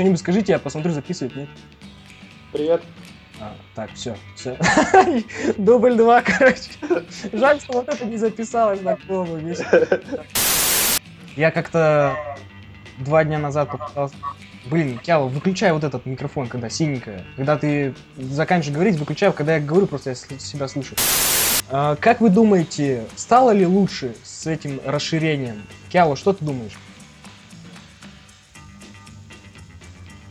что-нибудь скажите, я посмотрю, записывает, нет? Привет. А, так, все, все. Дубль два, короче. Жаль, что вот это не записалось на колу. Я как-то два дня назад попытался... Блин, Кяло, выключай вот этот микрофон, когда синенькая. Когда ты заканчиваешь говорить, выключай, когда я говорю, просто я себя слышу. А, как вы думаете, стало ли лучше с этим расширением? Кяло, что ты думаешь?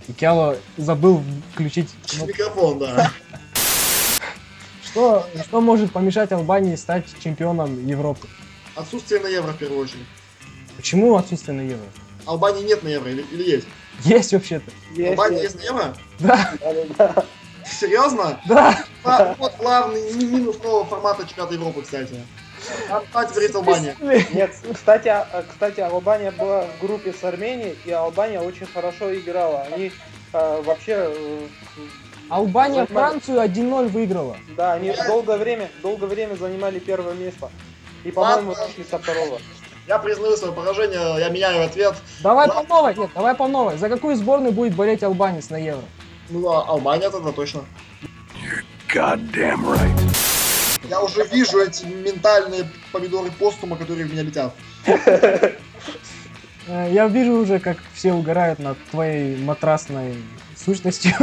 И Кяло забыл включить... Микрофон, да. Что, что может помешать Албании стать чемпионом Европы? Отсутствие на евро в первую очередь. Почему отсутствие на евро? Албании нет на евро или, или есть? Есть вообще-то. Есть, Албания есть. есть на евро? Да. Серьезно? да. А, вот главный ми- минус нового формата чемпионата Европы, кстати. А, а теперь есть Албания. Нет, кстати, а- кстати, Албания была в группе с Арменией, и Албания очень хорошо играла. Они э, вообще, э, Албания Занимали- Францию 1-0 выиграла. да, они долгое время, долгое время занимали первое место. И, по-моему, вышли со второго. Я признаю свое поражение, я меняю ответ. Давай Да. по новой, нет, давай по новой. За какую сборную будет болеть албанец на Евро? Ну, а Албания тогда точно. Goddamn right. Я уже вижу эти ментальные помидоры постума, которые в меня летят. Э, Я вижу уже, как все угорают над твоей матрасной сущностью.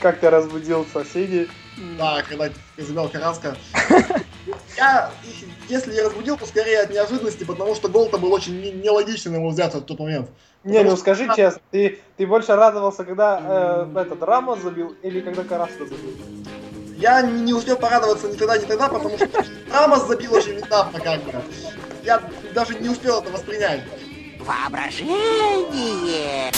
Как ты разбудил соседей? Да, когда изымел Караска. Я, если я разбудил, то скорее от неожиданности, потому что гол-то был очень не- нелогичный, на мой взгляд, в тот момент. Не, ну скажи честно, ты, ты больше радовался, когда э, этот Рамос забил или когда Караска забил? Я не, не успел порадоваться ни тогда, ни тогда, потому что Рамос забил очень внезапно, как бы. Я даже не успел это воспринять. Воображение!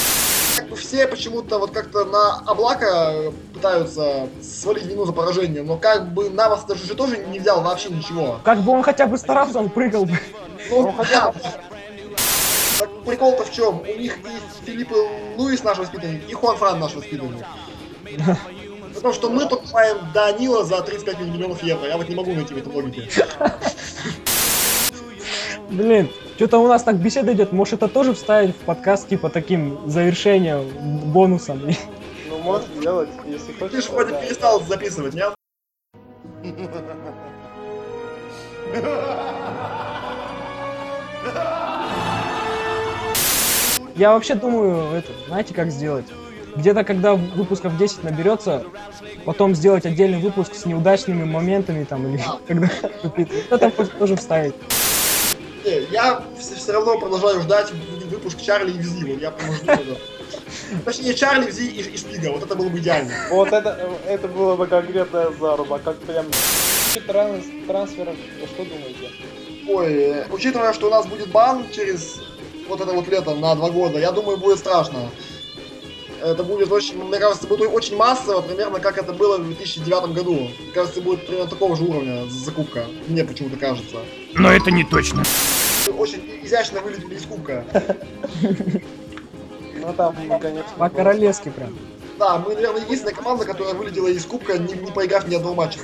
Как бы все почему-то вот как-то на Облака пытаются свалить вину за поражение, но как бы Навас даже же тоже не взял вообще ничего. Как бы он хотя бы старался, он прыгал бы. Ну, хотя бы. Так прикол-то в чем? У них и Филипп Луис наш воспитанник, и Хуан Фран наш воспитанник. Потому что мы покупаем Данила за 35 миллионов евро. Я вот не могу найти в этой логике. Блин, что-то у нас так беседа идет. Может, это тоже вставить в подкаст, типа, таким завершением, бонусом? Ну, можешь сделать, если хочешь. Ты же вроде да. перестал записывать, нет? Я вообще думаю, это, знаете, как сделать? Где-то, когда выпусков 10 наберется, потом сделать отдельный выпуск с неудачными моментами там, или когда это тоже вставить. Не, я все, равно продолжаю ждать выпуск Чарли и Взи. Вот я жду. Точнее, Чарли, Взи и, и Шпига. Вот это было бы идеально. Вот это, э, это было бы конкретная заруба, как прям транс, трансферов, что думаете? Ой, э, учитывая, что у нас будет бан через вот это вот лето на два года, я думаю, будет страшно. Это будет очень, мне кажется, будет очень массово, примерно как это было в 2009 году. Мне кажется, будет примерно такого же уровня закупка. Мне почему-то кажется. Но это не точно. Очень изящно вылетели из кубка. Ну там, конечно. По-королевски прям. Да, мы, наверное, единственная команда, которая вылетела из кубка, не, не проиграв ни одного матча.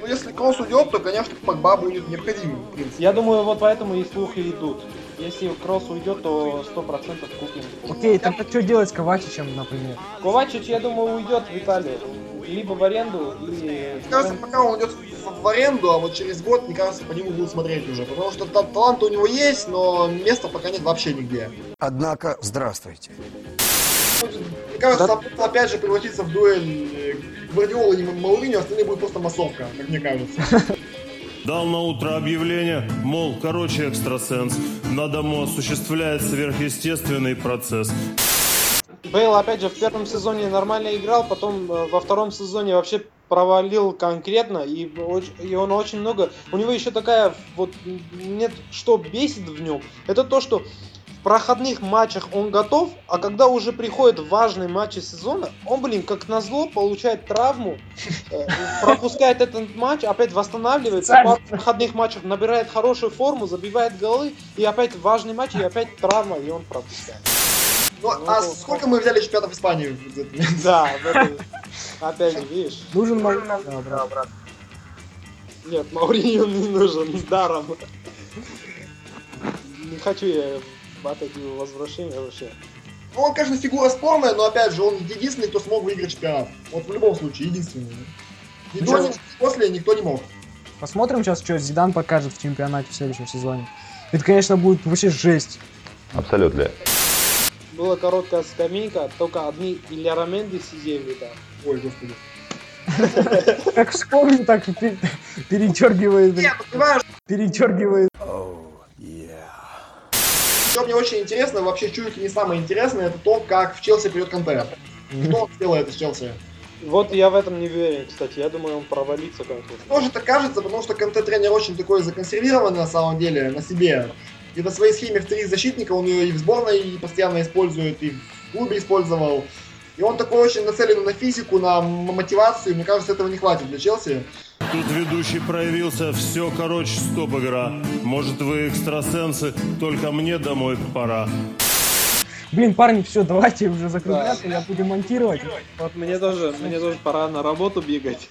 Ну, если Кросс уйдет, то, конечно, Погба будет необходим, в принципе. Я думаю, вот поэтому и слухи идут. Если Кросс уйдет, то 100% купим. Окей, тогда что делать с Ковачичем, например? Ковачич, я думаю, уйдет в Италию. Либо в аренду, или... Мне кажется, пока он идет в, в аренду, а вот через год, мне кажется, по нему будут смотреть уже. Потому что та- талант у него есть, но места пока нет вообще нигде. Однако, здравствуйте. Мне кажется, там опять же превратится в дуэль э, Гвардиола и Мауриньо, остальные будут просто массовка, как мне кажется. Дал на утро объявление, мол, короче, экстрасенс. На дому осуществляет сверхъестественный процесс. Бейл, опять же, в первом сезоне нормально играл, потом э, во втором сезоне вообще провалил конкретно, и, и он очень много... У него еще такая, вот, нет, что бесит в нем, это то, что проходных матчах он готов, а когда уже приходят важные матчи сезона, он, блин, как назло, получает травму, э, пропускает этот матч, опять восстанавливается, в проходных матчах набирает хорошую форму, забивает голы, и опять важный матч, и опять травма, и он пропускает. Ну, Ну, а сколько мы взяли чемпионатов Испании? Да, опять же, видишь. Нужен Мауриньо, да, брат. Нет, Мауриньо не нужен, даром. Не хочу я его возвращение вообще. Ну, он, конечно, фигура спорная, но, опять же, он единственный, кто смог выиграть чемпионат. Вот в любом случае, единственный. Ни до, Причем- ни после никто не мог. Посмотрим сейчас, что Зидан покажет в чемпионате в следующем сезоне. Это, конечно, будет вообще жесть. Абсолютно. Была короткая скамейка, только одни Ильяраменды сидели там. Ой, господи. Как вспомню, так и пе- передергивает, ну, понимаешь, передергивает. Что мне очень интересно, вообще чуть ли не самое интересное, это то, как в Челси придет Канте. Что он сделает из Челси? Вот я в этом не уверен, кстати. Я думаю, он провалится как-то. Тоже так кажется, потому что Канте тренер очень такой законсервированный на самом деле, на себе. И на своей схеме в три защитника он ее и в сборной постоянно использует, и в клубе использовал. И он такой очень нацелен на физику, на мотивацию. Мне кажется, этого не хватит для Челси. Тут ведущий проявился, все, короче, стоп игра. Может вы экстрасенсы, только мне домой пора. Блин, парни, все, давайте уже закругляться, я буду монтировать. Вот мне тоже, мне тоже пора на работу бегать.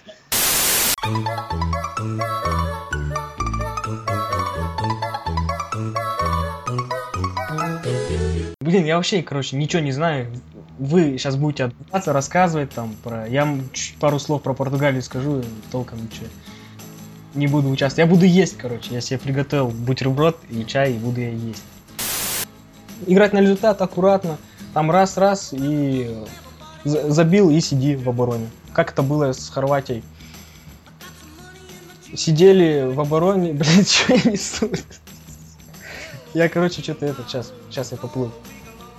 Блин, я вообще, короче, ничего не знаю. Вы сейчас будете отдуваться, рассказывать там про... Я пару слов про Португалию скажу, толком ничего. Не буду участвовать. Я буду есть, короче. Я себе приготовил бутерброд и чай, и буду я есть. Играть на результат аккуратно. Там раз-раз и за- забил и сиди в обороне. Как это было с Хорватией. Сидели в обороне, блядь, что я несу? Я, короче, что-то это, сейчас, сейчас я поплыл.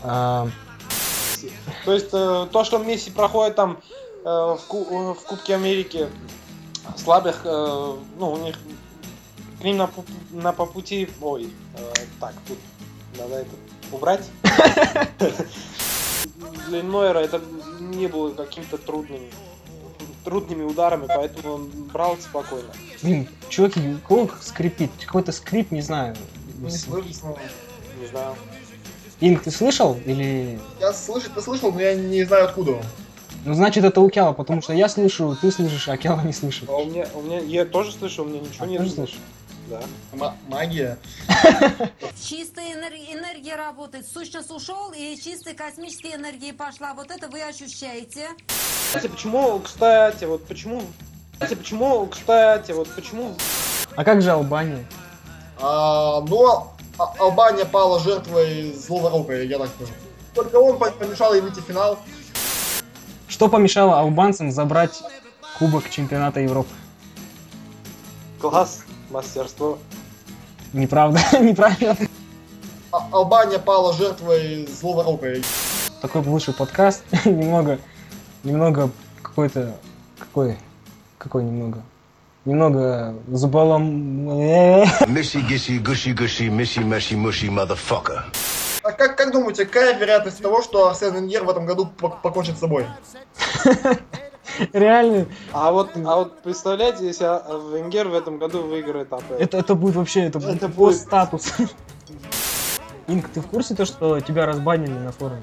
А, То есть э, то, что Месси проходит там э, в, Ку- э, в Кубке Америки слабых, ну, у них к ним на, на по пути, ой, так, тут надо это убрать. Для Нойера это не было каким-то трудными, трудными ударами, поэтому он брал спокойно. блин, чуваки, кого скрипит? Какой-то скрип, не знаю. Не слышно. Не знаю. Инг, ты слышал? Или... Я слышал, ты слышал, но я не знаю откуда он. Ну, значит, это у Кяла, потому что я слышу, ты слышишь, а Кяла не слышит. А у меня, у меня, я тоже слышу, у меня ничего А, не тоже слышу. Да. М- магия. Чистая энер- энергия работает, сущность ушел и чистой космической энергии пошла. Вот это вы ощущаете. Кстати, почему, кстати, вот почему, кстати, почему, кстати, вот почему А как же Албания? А, но А- Албания пала жертвой злого рока, я так скажу. Только он по- помешал им выйти в финал. Что помешало албанцам забрать Кубок чемпионата Европы? класс, мастерство? Неправда, неправильно. А- Албания пала жертвой злого рока. Такой вышел подкаст, немного, немного какой-то, какой, какой немного, немного забалом... А как, как думаете, какая вероятность того, что Арсен Венгер в этом году пок- покончит с собой? Реально, А вот, а вот представляете, если Венгер в этом году выиграет АПЛ? это, это будет вообще, это будет Это будет- статус. Инг, ты в курсе то, что тебя разбанили на форуме?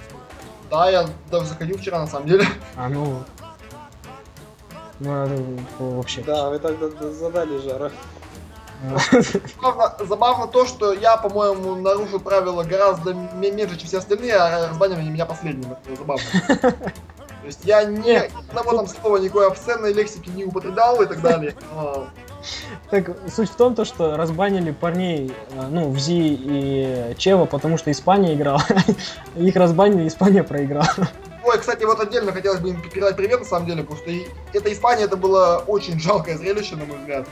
Да, я даже заходил вчера на самом деле. А, ну... Ну, это вообще. Да, вы тогда задали жара. Забавно, забавно то, что я, по-моему, нарушил правила гораздо меньше, чем все остальные, а разбанили меня последним. Это забавно. То есть я ни одного там слова, никакой обсценной лексики не употреблял и так далее. Но Так, суть в том, то, что разбанили парней, э, ну, Взи и Чева, потому что Испания играла. Их разбанили, Испания проиграла. Кстати, вот отдельно хотелось бы им передать привет, на самом деле, потому что и- эта Испания, это было очень жалкое зрелище, на мой взгляд.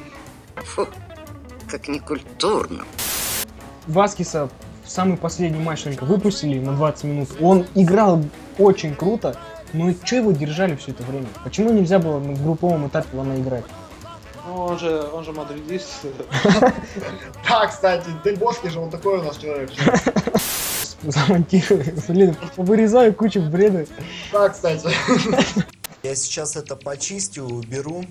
Фу, как некультурно. Васкиса в самый последний матч только выпустили на 20 минут. Он играл очень круто, но что его держали все это время? Почему нельзя было на групповом этапе его играть? Ну, он же, он же мадридист. Да, кстати, Дель Боске же он такой у нас человек. Замонтирую. Блин, вырезаю кучу бреда. Да, кстати. Я сейчас это почистю, уберу.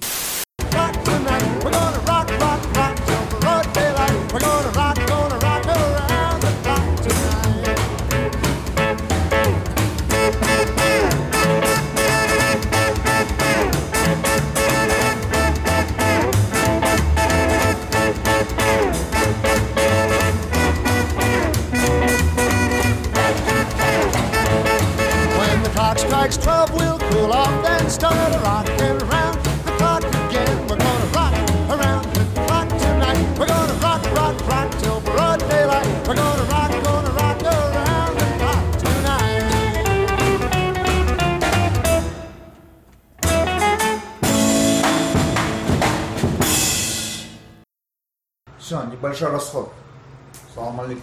جرس خضر السلام عليكم